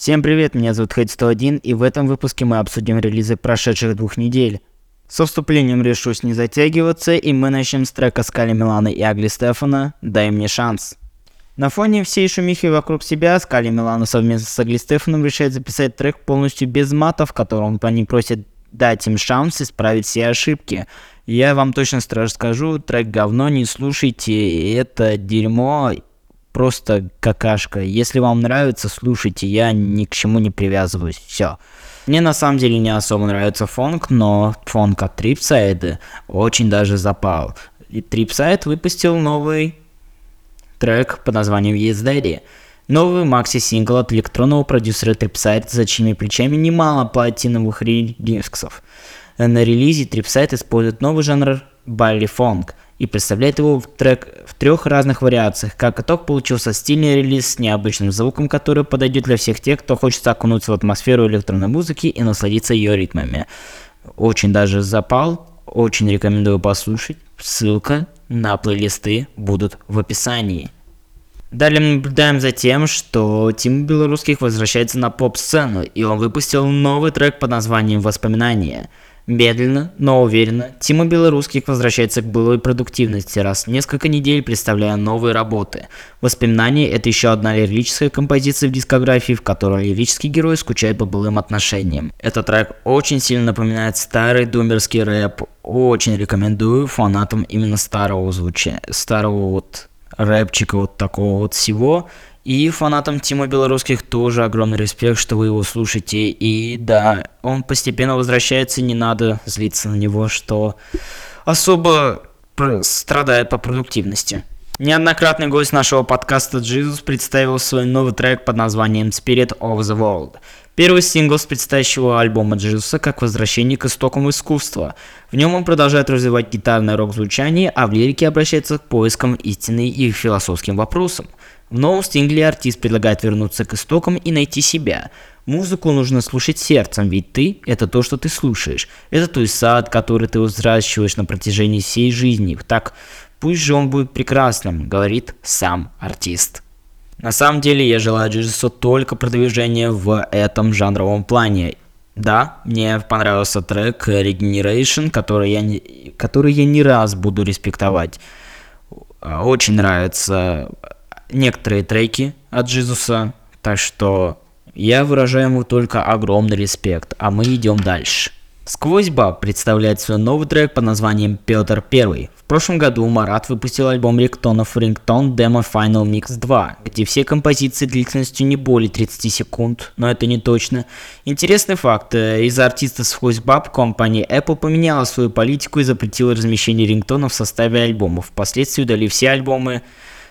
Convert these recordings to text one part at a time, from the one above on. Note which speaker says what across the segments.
Speaker 1: Всем привет, меня зовут Хейт 101 и в этом выпуске мы обсудим релизы прошедших двух недель. Со вступлением решусь не затягиваться и мы начнем с трека Скали Милана и Агли Стефана «Дай мне шанс». На фоне всей шумихи вокруг себя, Скали Милана совместно с Агли Стефаном решает записать трек полностью без матов, в котором они просят дать им шанс исправить все ошибки. Я вам точно скажу, трек говно, не слушайте, это дерьмо, просто какашка. Если вам нравится, слушайте, я ни к чему не привязываюсь. Все. Мне на самом деле не особо нравится фонк, но фонк от Tripside а очень даже запал. И Tripside выпустил новый трек под названием Yes Daddy. Новый макси-сингл от электронного продюсера Tripside, за чьими плечами немало платиновых ремиксов. На релизе Tripside использует новый жанр Baile Phonk – и представляет его в трек в трех разных вариациях. Как итог, получился стильный релиз с необычным звуком, который подойдет для всех тех, кто хочет окунуться в атмосферу электронной музыки и насладиться ее ритмами. Очень даже запал, очень рекомендую послушать. Ссылка на плейлисты будут в описании. Далее мы наблюдаем за тем, что Тим Белорусских возвращается на поп-сцену, и он выпустил новый трек под названием «Воспоминания». Медленно, но уверенно, Тима Белорусских возвращается к былой продуктивности, раз в несколько недель представляя новые работы. Воспоминания – это еще одна лирическая композиция в дискографии, в которой лирический герой скучает по былым отношениям. Этот трек очень сильно напоминает старый думерский рэп, очень рекомендую фанатам именно старого звучания, старого вот рэпчика вот такого вот всего. И фанатам Тима Белорусских тоже огромный респект, что вы его слушаете. И да, он постепенно возвращается, не надо злиться на него, что особо страдает по продуктивности. Неоднократный гость нашего подкаста Jesus представил свой новый трек под названием Spirit of the World. Первый сингл с предстоящего альбома Джизуса как возвращение к истокам искусства. В нем он продолжает развивать гитарное рок-звучание, а в лирике обращается к поискам истины и философским вопросам. В новом сингле артист предлагает вернуться к истокам и найти себя. Музыку нужно слушать сердцем, ведь ты – это то, что ты слушаешь. Это твой сад, который ты взращиваешь на протяжении всей жизни. Так пусть же он будет прекрасным, говорит сам артист. На самом деле я желаю Джизусу только продвижения в этом жанровом плане. Да, мне понравился трек Regeneration, который я не, который я не раз буду респектовать. Очень нравится некоторые треки от Джизуса, так что я выражаю ему только огромный респект, а мы идем дальше. Сквозь Баб представляет свой новый трек под названием Петр Первый. В прошлом году Марат выпустил альбом рингтонов Ringtone Demo Final Mix 2, где все композиции длительностью не более 30 секунд, но это не точно. Интересный факт, из-за артиста Сквозь Баб компания Apple поменяла свою политику и запретила размещение рингтонов в составе альбомов, впоследствии удалив все альбомы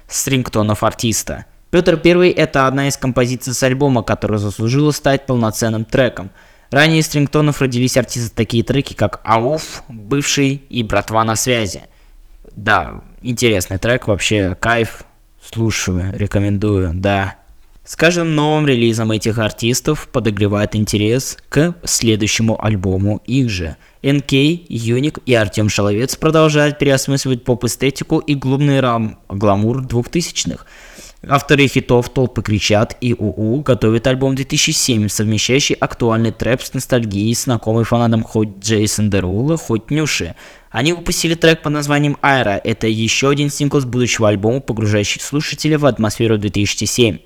Speaker 1: с рингтонов артиста. Петр Первый это одна из композиций с альбома, которая заслужила стать полноценным треком. Ранее из рингтонов родились артисты такие треки, как «Ауф», «Бывший» и «Братва на связи». Да, интересный трек, вообще кайф, слушаю, рекомендую, да. С каждым новым релизом этих артистов подогревает интерес к следующему альбому их же. НК, Юник и Артем Шаловец продолжают переосмысливать поп-эстетику и глубный рам гламур двухтысячных. Авторы хитов «Толпы кричат» и «УУ» готовят альбом 2007, совмещающий актуальный трэп с ностальгией, знакомый фанатам хоть Джейсон Дерула, хоть Нюши. Они выпустили трек под названием «Айра». Это еще один сингл с будущего альбома, погружающий слушателя в атмосферу 2007.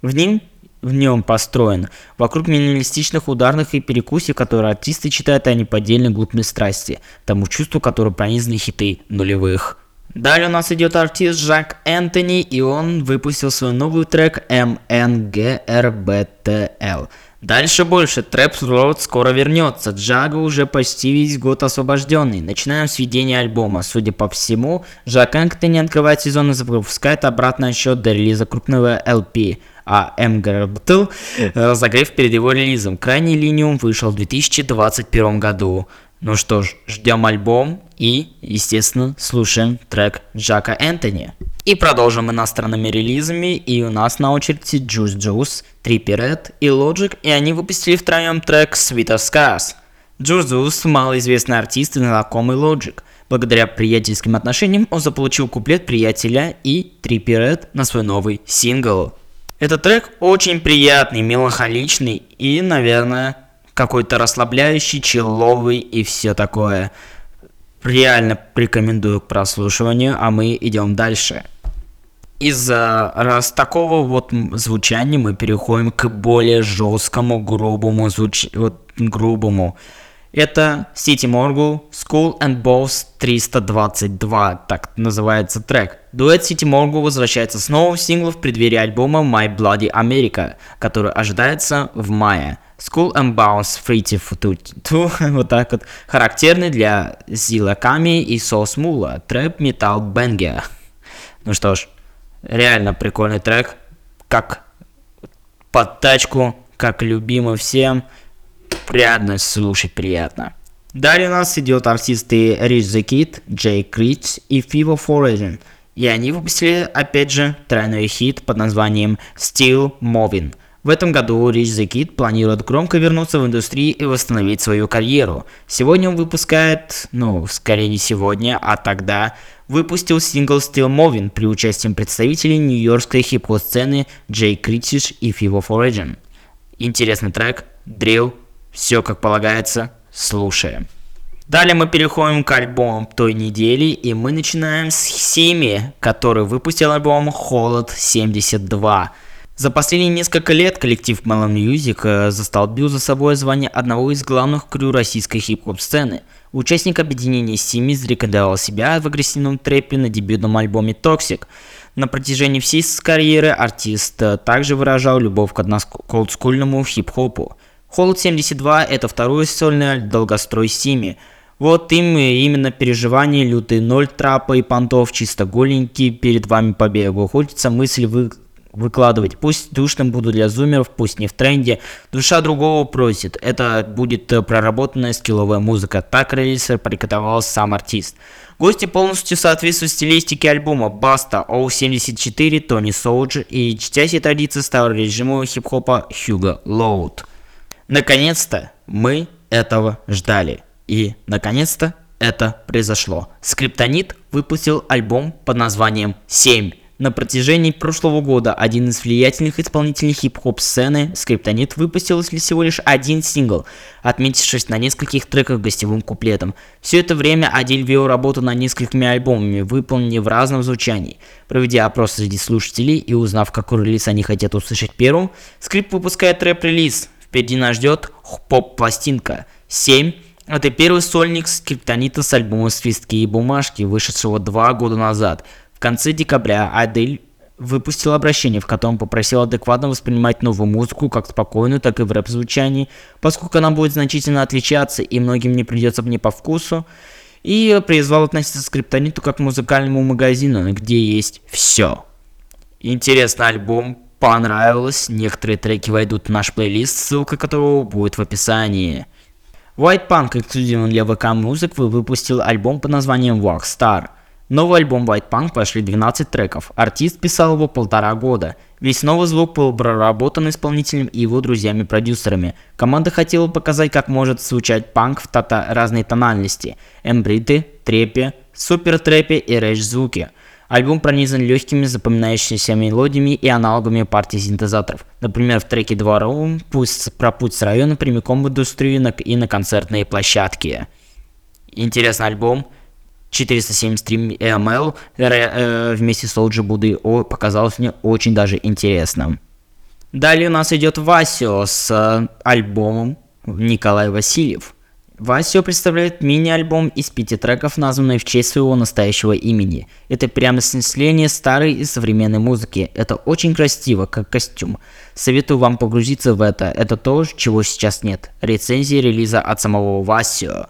Speaker 1: В нем в нем построен вокруг минималистичных ударных и перекусий, которые артисты читают о неподдельной глупной страсти, тому чувству, которое пронизаны хиты нулевых. Далее у нас идет артист Жак Энтони, и он выпустил свой новый трек MNGRBTL. Дальше больше, Трэп Роуд скоро вернется, Джага уже почти весь год освобожденный. Начинаем с ведения альбома. Судя по всему, Жак Энтони открывает сезон и запускает обратный отсчет до релиза крупного LP а МГРБТЛ разогрев перед его релизом. Крайний линиум вышел в 2021 году. Ну что ж, ждем альбом и, естественно, слушаем трек Джака Энтони. И продолжим иностранными релизами, и у нас на очереди Juice Juice, Trippy Red и Logic, и они выпустили втроем трек Sweet of Scars. Juice Juice – малоизвестный артист и знакомый Logic. Благодаря приятельским отношениям он заполучил куплет приятеля и Trippy Red на свой новый сингл. Этот трек очень приятный, меланхоличный и, наверное, какой-то расслабляющий, человый и все такое. Реально рекомендую к прослушиванию, а мы идем дальше. Из-за раз такого вот звучания мы переходим к более жесткому, грубому звуч... вот, грубому. Это City Morgul School and Boss 322, так называется трек. Дуэт City Morgul возвращается с новым синглом в преддверии альбома My Bloody America, который ожидается в мае. School and Bounce Pretty Futu, вот так вот, характерный для Zilla Kami и Sauce Mula, трэп метал бенгер. Ну что ж, реально прикольный трек, как под тачку, как любимый всем, приятно слушать, приятно. Далее у нас идет артисты Rich the Kid, Jay Critch и Fivo Foreign. И они выпустили, опять же, тройной хит под названием Still Moving. В этом году Rich the Kid планирует громко вернуться в индустрию и восстановить свою карьеру. Сегодня он выпускает, ну, скорее не сегодня, а тогда, выпустил сингл Still Moving при участии представителей нью-йоркской хип-хоп сцены Джей Критиш и Fivo Foreign. Интересный трек, дрил, все как полагается, слушаем. Далее мы переходим к альбому той недели, и мы начинаем с Сими, который выпустил альбом Холод 72. За последние несколько лет коллектив Melon Music э, застолбил за собой звание одного из главных крю российской хип-хоп сцены. Участник объединения Сими зарекомендовал себя в агрессивном трэпе на дебютном альбоме Toxic. На протяжении всей карьеры артист э, также выражал любовь к олдскульному хип-хопу. Холод 72 это второй сольный долгострой Сими. Вот им именно переживания, лютый ноль трапа и понтов, чисто голенький перед вами по берегу. Хочется мысль вы выкладывать. Пусть душным буду для зумеров, пусть не в тренде. Душа другого просит. Это будет проработанная скилловая музыка. Так релиз порекомендовал сам артист. Гости полностью соответствуют стилистике альбома Баста, 104, Тони Соуджи и чтящей традиции старого режима хип-хопа Hugo Loud. Наконец-то мы этого ждали. И, наконец-то, это произошло. Скриптонит выпустил альбом под названием «7». На протяжении прошлого года один из влиятельных исполнителей хип-хоп сцены, Скриптонит, выпустил всего лишь один сингл, отметившись на нескольких треках гостевым куплетом. Все это время Адиль вел работу над несколькими альбомами, выполненными в разном звучании. Проведя опрос среди слушателей и узнав, какой релиз они хотят услышать первым, Скрипт выпускает рэп-релиз, Впереди нас ждет поп-пластинка 7. Это первый сольник скриптонита с альбома «Свистки и бумажки», вышедшего два года назад. В конце декабря Адиль выпустил обращение, в котором попросил адекватно воспринимать новую музыку, как спокойную, так и в рэп-звучании, поскольку она будет значительно отличаться и многим не придется мне по вкусу, и призвал относиться к скриптониту как к музыкальному магазину, где есть все. Интересный альбом, понравилось, некоторые треки войдут в наш плейлист, ссылка которого будет в описании. White Punk эксклюзивно для ВК Music выпустил альбом под названием Star. Новый альбом White Punk пошли 12 треков. Артист писал его полтора года. Весь новый звук был проработан исполнителем и его друзьями-продюсерами. Команда хотела показать, как может звучать панк в тата разной тональности. Эмбриты, трепе, супер трепе и рэш звуки – Альбом пронизан легкими запоминающимися мелодиями и аналогами партий синтезаторов. Например, в треке «Дворовым» пусть про путь с района прямиком в индустрию и на концертные площадки. Интересный альбом. 473 ml э, вместе с Олджи Буды показалось мне очень даже интересным. Далее у нас идет Васио с э, альбомом Николай Васильев. Васио представляет мини-альбом из пяти треков, названный в честь своего настоящего имени. Это прямо снесление старой и современной музыки. Это очень красиво, как костюм. Советую вам погрузиться в это. Это то, чего сейчас нет. Рецензии релиза от самого Васио.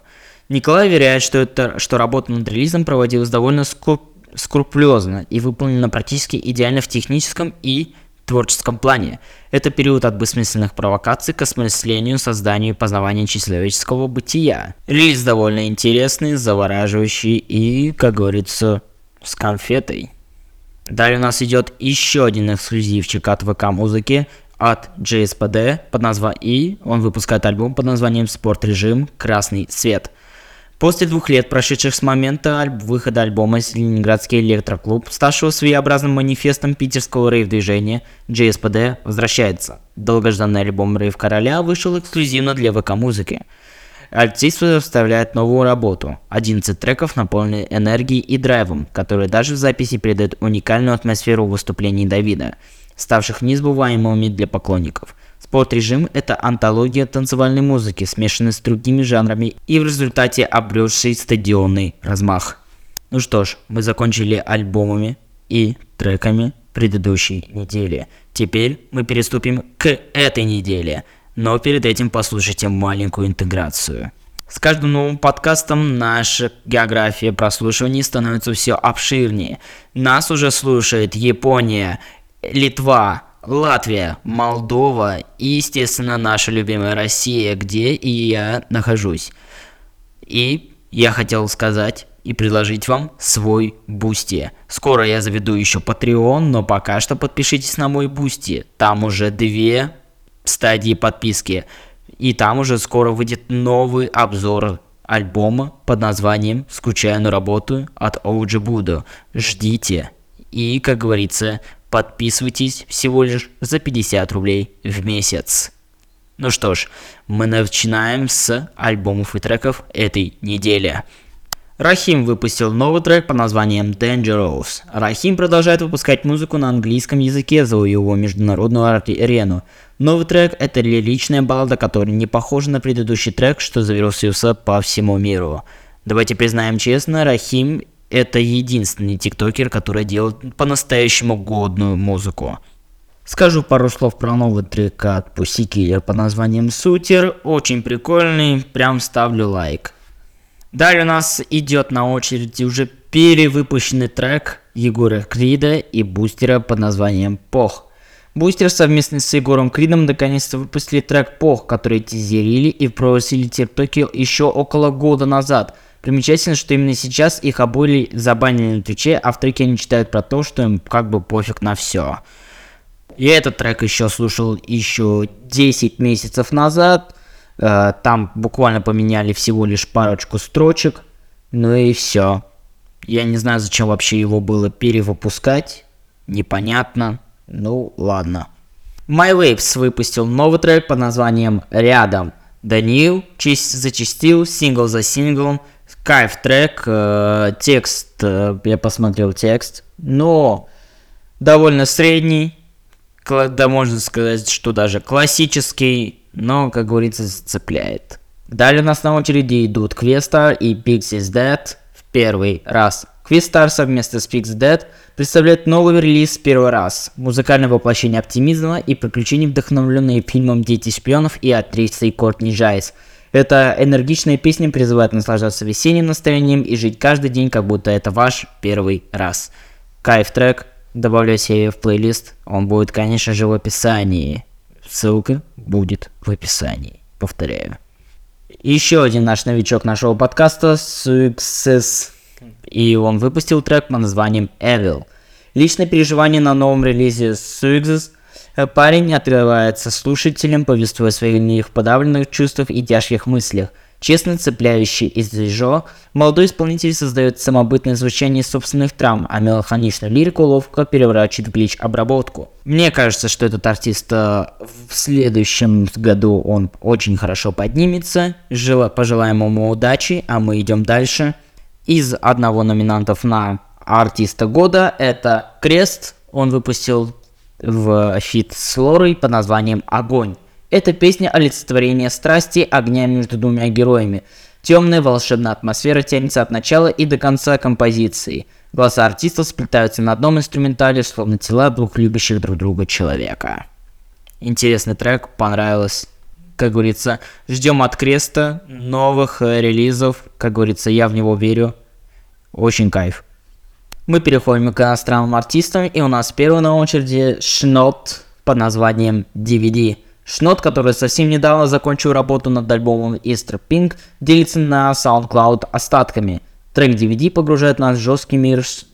Speaker 1: Николай уверяет, что, это, что работа над релизом проводилась довольно скруп, скрупулезно и выполнена практически идеально в техническом и творческом плане. Это период от бессмысленных провокаций к осмыслению, созданию и познаванию человеческого бытия. Релиз довольно интересный, завораживающий и, как говорится, с конфетой. Далее у нас идет еще один эксклюзивчик от ВК музыки от JSPD под названием и он выпускает альбом под названием Спорт режим Красный свет. После двух лет, прошедших с момента аль- выхода альбома «Ленинградский электроклуб», ставшего своеобразным манифестом питерского рейв-движения, JSPD возвращается. Долгожданный альбом «Рейв Короля» вышел эксклюзивно для ВК-музыки. Артист вставляет новую работу. 11 треков наполнены энергией и драйвом, которые даже в записи передают уникальную атмосферу выступлений Давида, ставших незабываемыми для поклонников. Спорт-режим – это антология танцевальной музыки, смешанной с другими жанрами и в результате обретший стадионный размах. Ну что ж, мы закончили альбомами и треками предыдущей недели. Теперь мы переступим к этой неделе, но перед этим послушайте маленькую интеграцию. С каждым новым подкастом наша география прослушиваний становится все обширнее. Нас уже слушает Япония, Литва, Латвия, Молдова и, естественно, наша любимая Россия, где и я нахожусь. И я хотел сказать и предложить вам свой Boosty. Скоро я заведу еще Patreon, но пока что подпишитесь на мой Boosty. Там уже две стадии подписки. И там уже скоро выйдет новый обзор альбома под названием «Скучаю, но работаю» от OG Buda. Ждите. И, как говорится, подписывайтесь всего лишь за 50 рублей в месяц. Ну что ж, мы начинаем с альбомов и треков этой недели. Рахим выпустил новый трек под названием Dangerous. Рахим продолжает выпускать музыку на английском языке, завоевывая международную арену. Новый трек – это лиричная баллада, которая не похожа на предыдущий трек, что завирусился по всему миру. Давайте признаем честно, Рахим – это единственный тиктокер, который делает по-настоящему годную музыку. Скажу пару слов про новый трек от Pussy Killer под названием Сутер. Очень прикольный, прям ставлю лайк. Далее у нас идет на очереди уже перевыпущенный трек Егора Крида и Бустера под названием Пох. Бустер совместно с Егором Кридом наконец-то выпустили трек Пох, который тизерили и просили тиктоки еще около года назад. Примечательно, что именно сейчас их обои забанили на Твиче, а в треке они читают про то, что им как бы пофиг на все. Я этот трек еще слушал еще 10 месяцев назад. Э, Там буквально поменяли всего лишь парочку строчек. Ну и все. Я не знаю, зачем вообще его было перевыпускать. Непонятно. Ну, ладно. My Waves выпустил новый трек под названием «Рядом». Даниил чист зачастил сингл за синглом. Кайф трек, э, текст, э, я посмотрел текст, но довольно средний, да можно сказать, что даже классический, но, как говорится, цепляет. Далее у нас на очереди идут Questar и Pixies Dead в первый раз. Questar совместно с Pix Dead представляет новый релиз в первый раз. Музыкальное воплощение оптимизма и приключений, вдохновленные фильмом «Дети шпионов» и актрисой Кортни Джайнс. Эта энергичная песня призывает наслаждаться весенним настроением и жить каждый день, как будто это ваш первый раз. Кайф трек, добавляю себе в плейлист, он будет, конечно же, в описании. Ссылка будет в описании, повторяю. Еще один наш новичок нашего подкаста, Success, и он выпустил трек под названием Evil. Личное переживание на новом релизе Success Парень отрывается слушателям, повествуя о своих подавленных чувствах и тяжких мыслях. Честно цепляющий из движо, молодой исполнитель создает самобытное звучание собственных травм, а меланхоличную лирику ловко переворачивает в глич-обработку. Мне кажется, что этот артист э, в следующем году он очень хорошо поднимется. Жела, пожелаем ему удачи, а мы идем дальше. Из одного номинантов на артиста года это Крест. Он выпустил в feat с Лорой под названием «Огонь». Эта песня олицетворение страсти огня между двумя героями. Темная волшебная атмосфера тянется от начала и до конца композиции. Голоса артистов сплетаются на одном инструментале, словно тела двух любящих друг друга человека. Интересный трек, понравилось. Как говорится, ждем от Креста новых э, релизов. Как говорится, я в него верю. Очень кайф. Мы переходим к иностранным артистам, и у нас первый на очереди Шнот под названием DVD. Шнот, который совсем недавно закончил работу над альбомом Easter Pink, делится на SoundCloud остатками. Трек DVD погружает нас в жесткий мир с,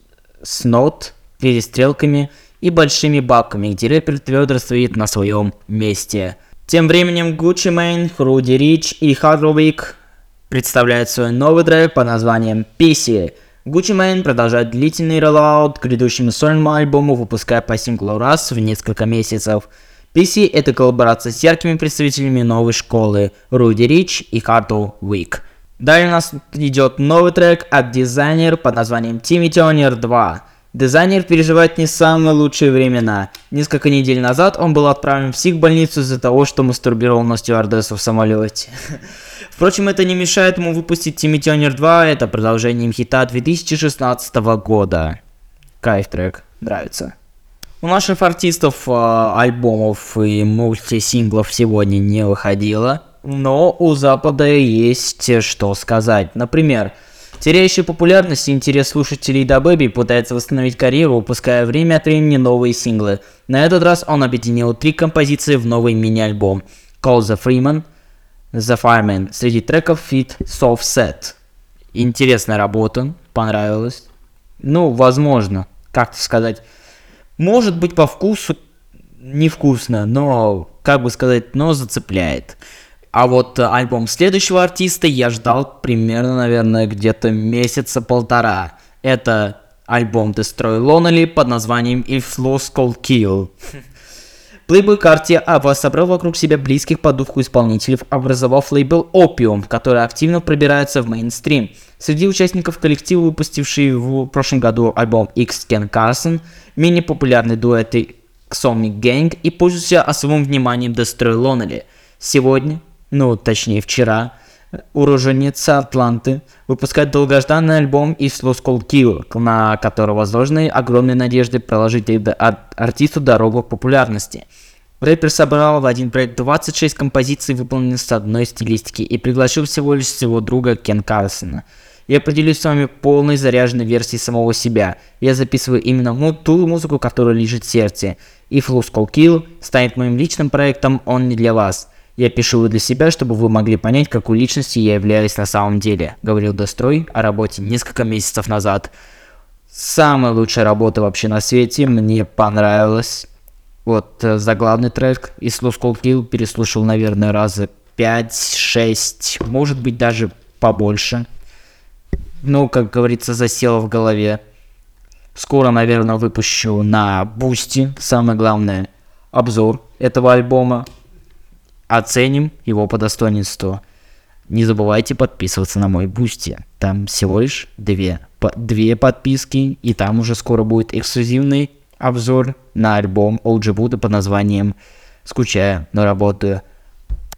Speaker 1: с нот, перестрелками и большими бабками, где рэпер твердо стоит на своем месте. Тем временем Gucci Mane, Руди Рич и Hardwick представляет свой новый трек под названием PC. Gucci Mane продолжает длительный роллаут к грядущему сольному альбому, выпуская по синглу раз в несколько месяцев. PC — это коллаборация с яркими представителями новой школы Руди Рич и Хартл Уик. Далее у нас идет новый трек от дизайнера под названием Timmy Turner 2. Дизайнер переживает не самые лучшие времена. Несколько недель назад он был отправлен в психбольницу из-за того, что мастурбировал на стюардессу в самолете. Впрочем, это не мешает ему выпустить Тимми Тёнер 2, это продолжением хита 2016 года. Кайф трек, нравится. У наших артистов э, альбомов и мультисинглов сегодня не выходило, но у Запада есть что сказать. Например, Теряющий популярность и интерес слушателей до Бэби пытается восстановить карьеру, выпуская время от времени новые синглы. На этот раз он объединил три композиции в новый мини-альбом Call the Freeman, The Fireman среди треков Fit Soft Set. Интересная работа, понравилась. Ну, возможно, как сказать. Может быть по вкусу невкусно, но, как бы сказать, но зацепляет. А вот альбом следующего артиста я ждал примерно, наверное, где-то месяца полтора. Это альбом Destroy Lonely под названием If Lost Call Kill. Плейбой Карти собрал вокруг себя близких по духу исполнителей, образовав лейбл Opium, который активно пробирается в мейнстрим. Среди участников коллектива, выпустивший в прошлом году альбом X Ken Carson, менее популярный дуэт Sonic Gang и пользующийся особым вниманием Destroy Lonely. Сегодня ну, точнее вчера, уроженец Атланты выпускает долгожданный альбом из Kill, на который возложены огромные надежды проложить артисту дорогу к популярности. Рэпер собрал в один проект 26 композиций, выполненных с одной стилистики, и пригласил всего лишь своего друга Кен Карлсона. Я поделюсь с вами полной заряженной версией самого себя. Я записываю именно ту музыку, которая лежит в сердце. И Flow Skull Kill станет моим личным проектом, он не для вас. Я пишу его для себя, чтобы вы могли понять, какой личностью я являюсь на самом деле, говорил Дострой о работе несколько месяцев назад. Самая лучшая работа вообще на свете, мне понравилось. Вот э, заглавный трек из Slow Skull Kill переслушал, наверное, раза 5-6, может быть даже побольше. Ну, как говорится, засело в голове. Скоро, наверное, выпущу на Boosty, самое главное, обзор этого альбома оценим его по достоинству. Не забывайте подписываться на мой Boosty. Там всего лишь две, по, две подписки, и там уже скоро будет эксклюзивный обзор на альбом OG Buda под названием «Скучаю, но работаю».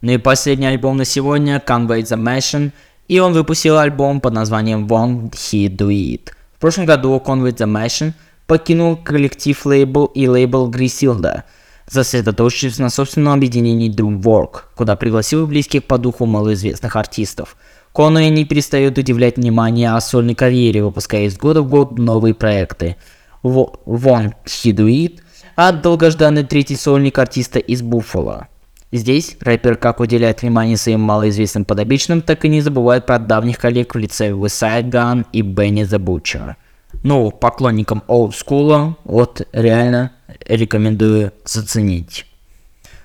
Speaker 1: Ну и последний альбом на сегодня Convey the Machine, и он выпустил альбом под названием Won't He Do It. В прошлом году Convey the Machine покинул коллектив лейбл и лейбл Грисилда – сосредоточившись на собственном объединении Doomwork, куда пригласил близких по духу малоизвестных артистов. Конуэ не перестает удивлять внимание о сольной карьере, выпуская из года в год новые проекты. Вон Хидуит, а долгожданный третий сольник артиста из Буффало. Здесь рэпер как уделяет внимание своим малоизвестным подопечным, так и не забывает про давних коллег в лице Westside Gun и Benny the Butcher. Ну, поклонникам олдскула, вот реально рекомендую заценить.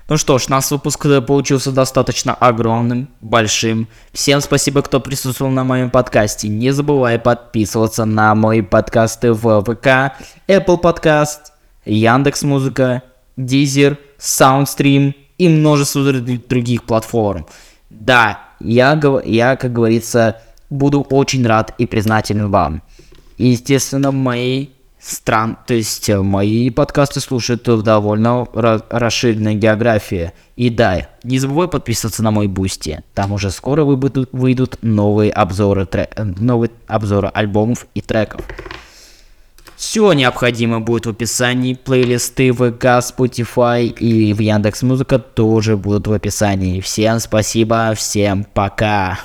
Speaker 1: Ну что ж, наш выпуск получился достаточно огромным, большим. Всем спасибо, кто присутствовал на моем подкасте. Не забывай подписываться на мои подкасты в ВК, Apple Podcast, Яндекс Музыка, Deezer, Soundstream и множество других платформ. Да, я, я, как говорится, буду очень рад и признателен вам. И, естественно, мои стран, то есть э, мои подкасты слушают в довольно расширенной географии. И да, не забывай подписываться на мой бусти. Там уже скоро выйдут, выйдут новые обзоры, трек, э, новые обзоры альбомов и треков. Все необходимое будет в описании. Плейлисты в ВК, Spotify и в Яндекс Музыка тоже будут в описании. Всем спасибо, всем пока.